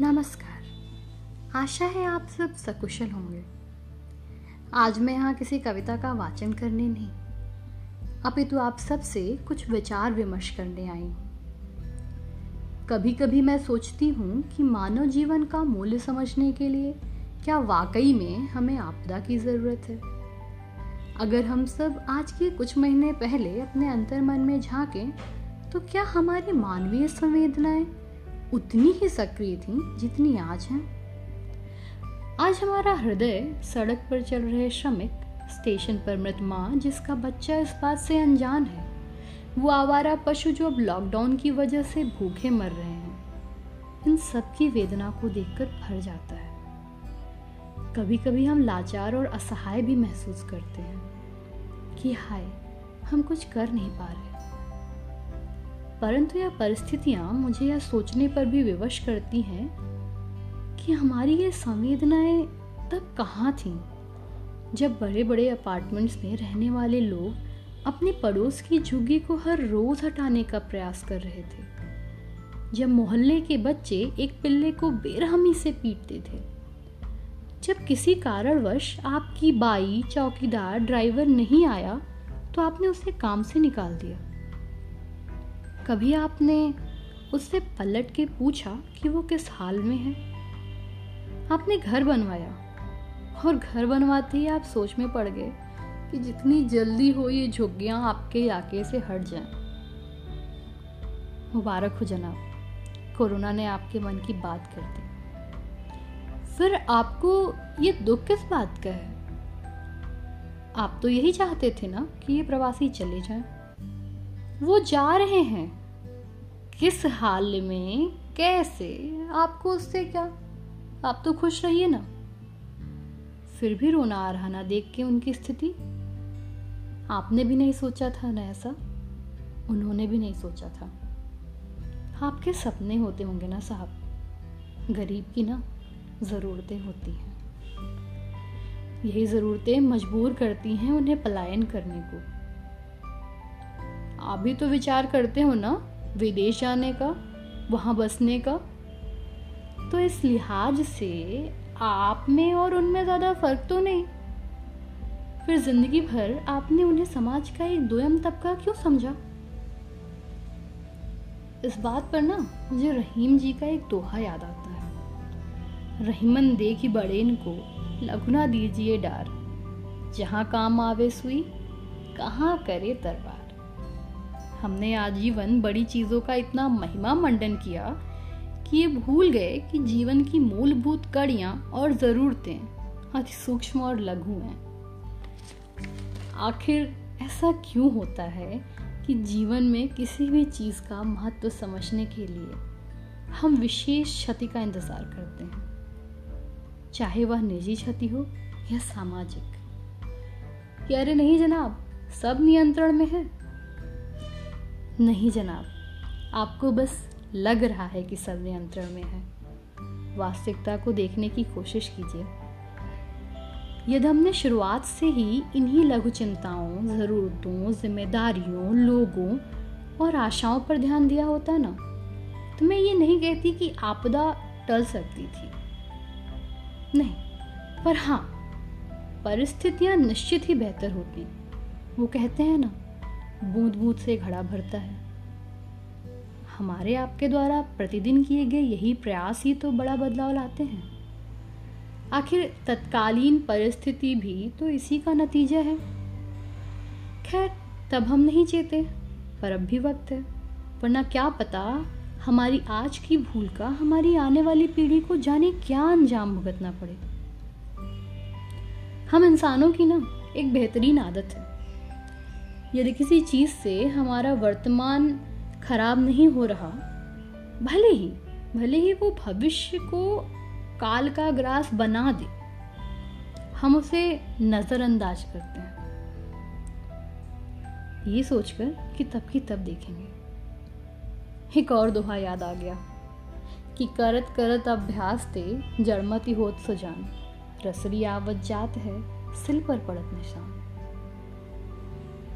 नमस्कार। आशा है आप सब सकुशल होंगे। आज मैं यहाँ किसी कविता का वाचन करने नहीं, अपितु आप सबसे कुछ विचार विमर्श करने आई हूँ। कभी कभी मैं सोचती हूँ कि मानव जीवन का मूल्य समझने के लिए क्या वाकई में हमें आपदा की ज़रूरत है? अगर हम सब आज के कुछ महीने पहले अपने अंतर मन में झांकें तो क्या हमारी मानवीय संवेदनाएँ उतनी ही सक्रिय थी जितनी आज हैं? आज हमारा हृदय सड़क पर चल रहे श्रमिक, स्टेशन पर मृत माँ जिसका बच्चा इस बात से अनजान है, वो आवारा पशु जो अब लॉकडाउन की वजह से भूखे मर रहे हैं, इन सब की वेदना को देखकर भर जाता है। कभी कभी हम लाचार और असहाय भी महसूस करते हैं कि हाय, हम कुछ कर नहीं पा रहे। परंतु यह परिस्थितियाँ मुझे यह सोचने पर भी विवश करती हैं कि हमारी ये संवेदनाएँ तब कहाँ थीं जब बड़े बड़े अपार्टमेंट्स में रहने वाले लोग अपने पड़ोस की झुग्गी को हर रोज हटाने का प्रयास कर रहे थे। जब मोहल्ले के बच्चे एक पिल्ले को बेरहमी से पीटते थे। जब किसी कारणवश आपकी बाई, चौकीदार, ड्राइवर नहीं आया तो आपने उसे काम से निकाल दिया। कभी आपने उससे पलट के पूछा कि वो किस हाल में है आपने घर बनवाया और घर बनवाते ही आप सोच में पड़ गए कि जितनी जल्दी हो ये झुग्गियाँ आपके इलाके से हट जाएँ। मुबारक हो जनाब, कोरोना ने आपके मन की बात कर दी फिर आपको ये दुख किस बात का है आप तो यही चाहते थे ना कि ये प्रवासी चले जाएँ। वो जा रहे हैं किस हाल में, कैसे, आपको उससे क्या? आप तो खुश रहिए ना। फिर भी रोना आ रहा ना देख के उनकी स्थिति? आपने भी नहीं सोचा था ना ऐसा? उन्होंने भी नहीं सोचा था। आपके सपने होते होंगे ना साहब। गरीब की ना ज़रूरतें होती हैं। यही ज़रूरतें मजबूर करती हैं उन्हें पलायन करने को। आप भी तो विचार करते हो ना विदेश जाने का, वहाँ बसने का। तो इस लिहाज से आप में और उनमें ज़्यादा फ़र्क तो नहीं। फिर ज़िंदगी भर आपने उन्हें समाज का एक दोयम तबका क्यों समझा? इस बात पर ना मुझे रहीम जी का एक दोहा याद आता है। रहीमन देखी बड़ेन को लघुना दीजिए डार। जहाँ काम आवे सुई कहाँ करे तरबार हमने आजीवन बड़ी चीज़ों का इतना महिमा मंडन किया कि ये भूल गए कि जीवन की मूलभूत कड़ियाँ और जरूरतें अति सूक्ष्म और लघु हैं। आखिर ऐसा क्यों होता है कि जीवन में किसी भी चीज़ का महत्व समझने के लिए हम विशेष क्षति का इंतज़ार करते हैं? चाहे वह निजी क्षति हो या सामाजिक। अरे नहीं जनाब, सब नियंत्रण में है। नहीं जनाब। आपको बस लग रहा है कि सब नियंत्रण में है। वास्तविकता को देखने की कोशिश कीजिए। यदि हमने शुरुआत से ही इन्हीं लघु चिंताओं, ज़रूरतों, जिम्मेदारियों, लोगों और आशाओं पर ध्यान दिया होता ना तो मैं ये नहीं कहती कि आपदा टल सकती थी। नहीं, पर हाँ परिस्थितियाँ निश्चित ही बेहतर होती। वो कहते हैं ना बूंद बूंद से घड़ा भरता है। हमारे आपके द्वारा प्रतिदिन किए गए यही प्रयास ही तो बड़ा बदलाव लाते हैं। आखिर तत्कालीन परिस्थिति भी तो इसी का नतीजा है। खैर, तब हम नहीं चेते, पर अब भी वक्त है। वरना क्या पता हमारी आज की भूल का हमारी आने वाली पीढ़ी को जाने क्या अंजाम भुगतना पड़े। हम इंसानों की ना एक बेहतरीन आदत है। यदि किसी चीज़ से हमारा वर्तमान खराब नहीं हो रहा, भले ही भले ही वो भविष्य को काल का ग्रास बना दे, हम उसे नज़रअंदाज करते हैं। ये सोचकर कि तब की तब देखेंगे। एक और दोहा याद आ गया कि करत करत अभ्यास ते जड़मती होत सजान, रसरी आवत जात है, सिल पर पड़त निशान।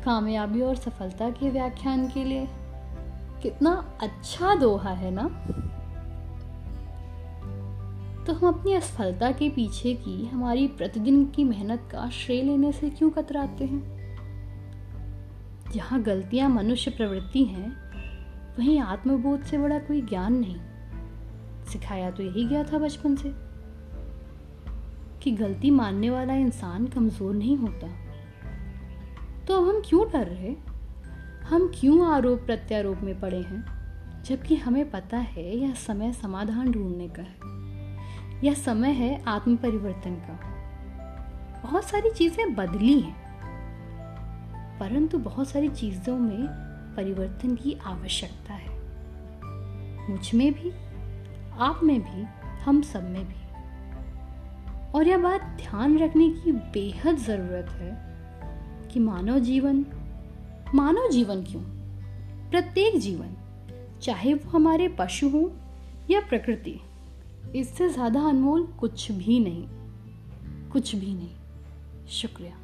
कामयाबी और सफलता के व्याख्यान के लिए। कितना अच्छा दोहा है ना? तो हम अपनी असफलता के पीछे की, हमारी प्रतिदिन की मेहनत का श्रेय लेने से क्यों कतराते हैं? जहाँ गलतियाँ मनुष्य प्रवृत्ति हैं, वहीं आत्मबोध से बड़ा कोई ज्ञान नहीं। सिखाया तो यही गया था बचपन से कि गलती मानने वाला इंसान कमज़ोर नहीं होता। तो अब हम क्यों डर रहे हम क्यों आरोप प्रत्यारोप में पड़े हैं? जबकि हमें पता है यह समय समाधान ढूँढने का है। यह समय है आत्म परिवर्तन का। बहुत सारी चीज़ें बदली हैं, परंतु बहुत सारी चीज़ों में परिवर्तन की आवश्यकता है। मुझमें भी, आप में भी, हम सब में भी। और यह बात ध्यान रखने की बेहद ज़रूरत है कि मानव जीवन मानव जीवन क्यों? प्रत्येक जीवन, चाहे वो हमारे पशु हो या प्रकृति, इससे ज़्यादा अनमोल कुछ भी नहीं, कुछ भी नहीं। शुक्रिया।